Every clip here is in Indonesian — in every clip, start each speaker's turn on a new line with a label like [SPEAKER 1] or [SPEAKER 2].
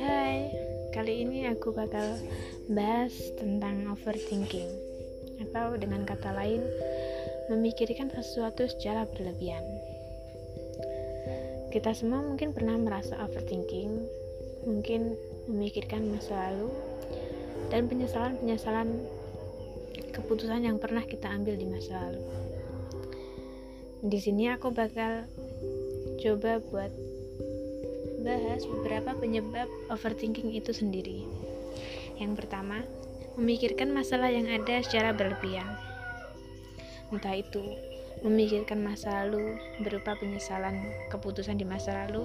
[SPEAKER 1] Hai, kali ini aku bakal bahas tentang overthinking atau dengan kata lain memikirkan sesuatu secara berlebihan. Kita semua mungkin pernah merasa overthinking, mungkin memikirkan masa lalu dan penyesalan-penyesalan keputusan yang pernah kita ambil di masa lalu. Di sini aku bakal coba buat bahas beberapa penyebab overthinking itu sendiri. Yang pertama, memikirkan masalah yang ada secara berlebihan. Entah itu memikirkan masa lalu berupa penyesalan keputusan di masa lalu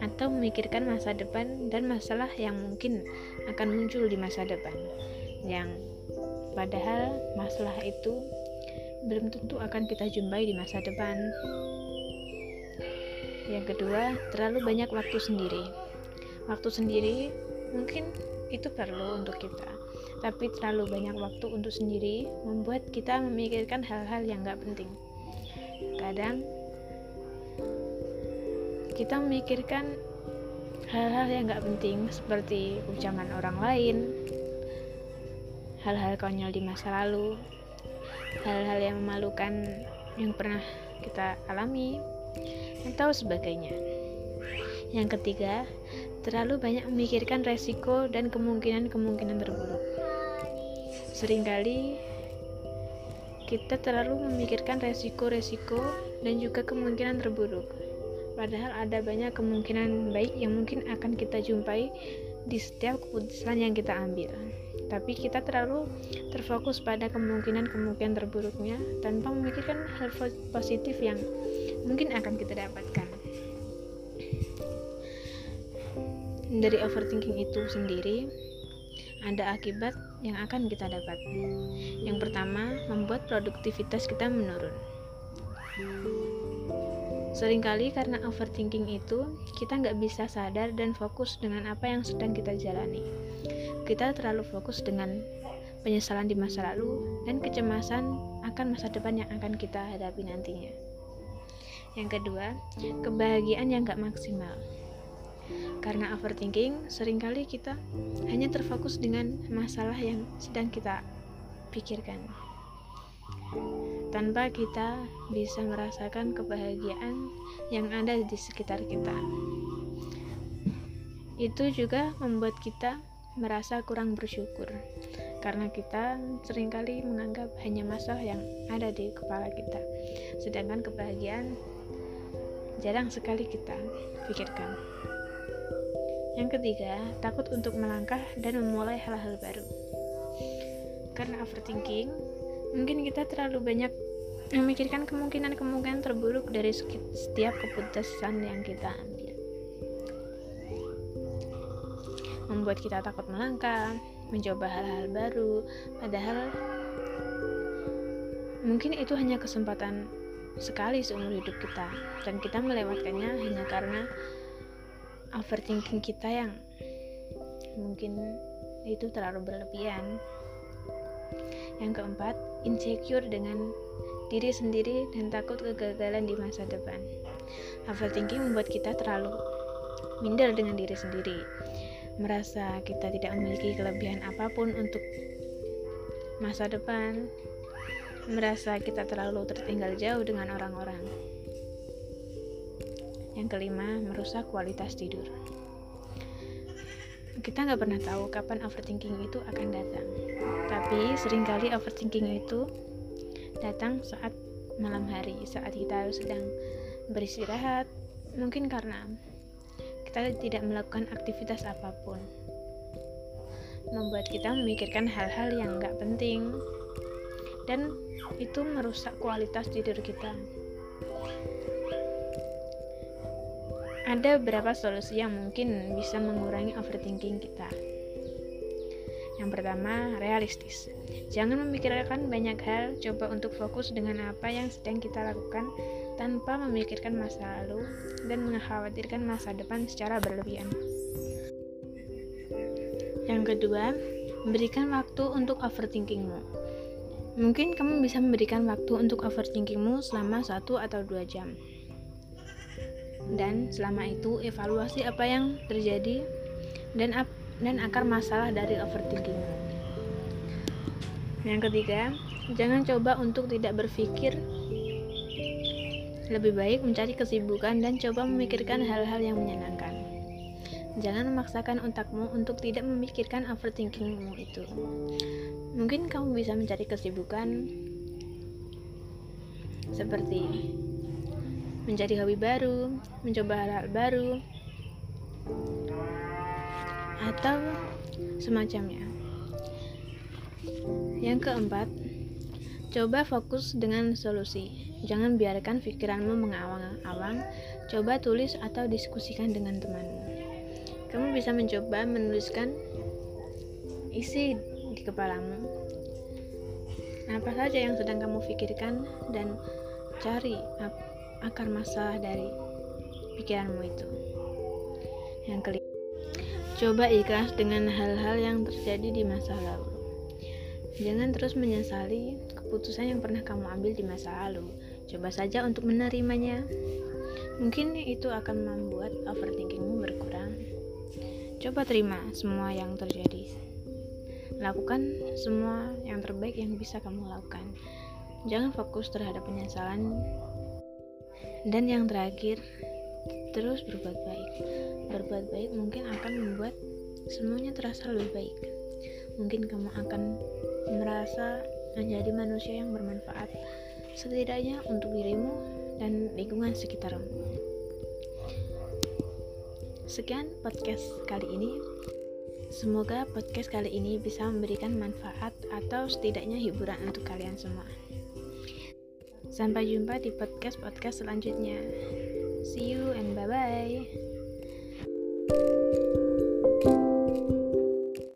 [SPEAKER 1] atau memikirkan masa depan dan masalah yang mungkin akan muncul di masa depan. Yang padahal masalah itu belum tentu akan kita jumpai di masa depan. Yang kedua, terlalu banyak waktu sendiri. Waktu sendiri mungkin itu perlu untuk kita, tapi terlalu banyak waktu untuk sendiri membuat kita memikirkan hal-hal yang gak penting. Kadang kita memikirkan hal-hal yang gak penting seperti ucapan orang lain, hal-hal konyol di masa lalu, hal-hal yang memalukan yang pernah kita alami, atau sebagainya. Yang ketiga, terlalu banyak memikirkan resiko dan kemungkinan-kemungkinan terburuk. Seringkali kita terlalu memikirkan resiko-resiko dan juga kemungkinan terburuk. Padahal ada banyak kemungkinan baik yang mungkin akan kita jumpai di setiap keputusan yang kita ambil. Tapi kita terlalu terfokus pada kemungkinan-kemungkinan terburuknya tanpa memikirkan hal positif yang mungkin akan kita dapatkan dari overthinking itu sendiri ada akibat yang akan kita dapat yang pertama membuat produktivitas kita menurun Seringkali karena overthinking itu, kita nggak bisa sadar dan fokus dengan apa yang sedang kita jalani. Kita terlalu fokus dengan penyesalan di masa lalu dan kecemasan akan masa depan yang akan kita hadapi nantinya. Yang kedua, kebahagiaan yang gak maksimal. Karena overthinking, sering kali kita hanya terfokus dengan masalah yang sedang kita pikirkan. Tanpa kita bisa merasakan kebahagiaan yang ada di sekitar kita. Itu juga membuat kita merasa kurang bersyukur karena kita sering kali menganggap hanya masalah yang ada di kepala kita sedangkan kebahagiaan jarang sekali kita pikirkan. Yang ketiga, takut untuk melangkah dan memulai hal-hal baru. Karena overthinking, mungkin kita terlalu banyak memikirkan kemungkinan-kemungkinan terburuk dari setiap keputusan yang kita ambil. Membuat kita takut melangkah, mencoba hal-hal baru, padahal mungkin itu hanya kesempatan sekali seumur hidup kita. Dan kita melewatkannya hanya karena overthinking kita yang mungkin itu terlalu berlebihan. Yang keempat insecure dengan diri sendiri dan takut kegagalan di masa depan. Overthinking membuat kita terlalu minder dengan diri sendiri. Merasa kita tidak memiliki kelebihan apa pun untuk masa depan merasa kita terlalu tertinggal jauh dengan orang-orang. Yang kelima, merusak kualitas tidur. Kita nggak pernah tahu kapan overthinking itu akan datang. Tapi sering kali overthinking itu datang saat malam hari, saat kita sedang beristirahat, mungkin karena kita tidak melakukan aktivitas apa pun. Membuat kita memikirkan hal-hal yang nggak penting, dan itu merusak kualitas tidur kita. Ada beberapa solusi yang mungkin bisa mengurangi overthinking kita. Yang pertama, realistis. Jangan memikirkan banyak hal, coba untuk fokus dengan apa yang sedang kita lakukan tanpa memikirkan masa lalu dan mengkhawatirkan masa depan secara berlebihan. Yang kedua, berikan waktu untuk overthinkingmu. Mungkin kamu bisa memberikan waktu untuk overthinkingmu selama satu atau dua jam. dan selama itu evaluasi apa yang terjadi dan ap dan akar masalah dari overthinking. Yang ketiga, jangan coba untuk tidak berpikir lebih baik mencari kesibukan dan coba memikirkan hal-hal yang menyenangkan. Jangan memaksakan otakmu untuk tidak memikirkan overthinkingmu itu. Mungkin kamu bisa mencari kesibukan seperti mencari hobi baru, mencoba hal-hal baru, atau semacamnya. Yang keempat, coba fokus dengan solusi. Jangan biarkan pikiranmu mengawang-awang. Coba tulis atau diskusikan dengan temanmu. Kamu bisa mencoba menuliskan isi di kepalamu. Apa saja yang sedang kamu pikirkan dan cari akar masalah dari pikiranmu itu. Yang kelima, coba ikhlas dengan hal-hal yang terjadi di masa lalu. Jangan terus menyesali keputusan yang pernah kamu ambil di masa lalu. Coba saja untuk menerimanya. Mungkin itu akan membuat overthinkingmu berkurang. Coba terima semua yang terjadi. Lakukan semua yang terbaik yang bisa kamu lakukan. Jangan fokus terhadap penyesalan dan yang terakhir, terus berbuat baik. Berbuat baik mungkin akan membuat semuanya terasa lebih baik. Mungkin kamu akan merasa menjadi manusia yang bermanfaat, setidaknya untuk dirimu dan lingkungan sekitarmu. Sekian podcast kali ini. Semoga podcast kali ini bisa memberikan manfaat atau setidaknya hiburan untuk kalian semua. Sampai jumpa di podcast-podcast selanjutnya. See you and bye-bye.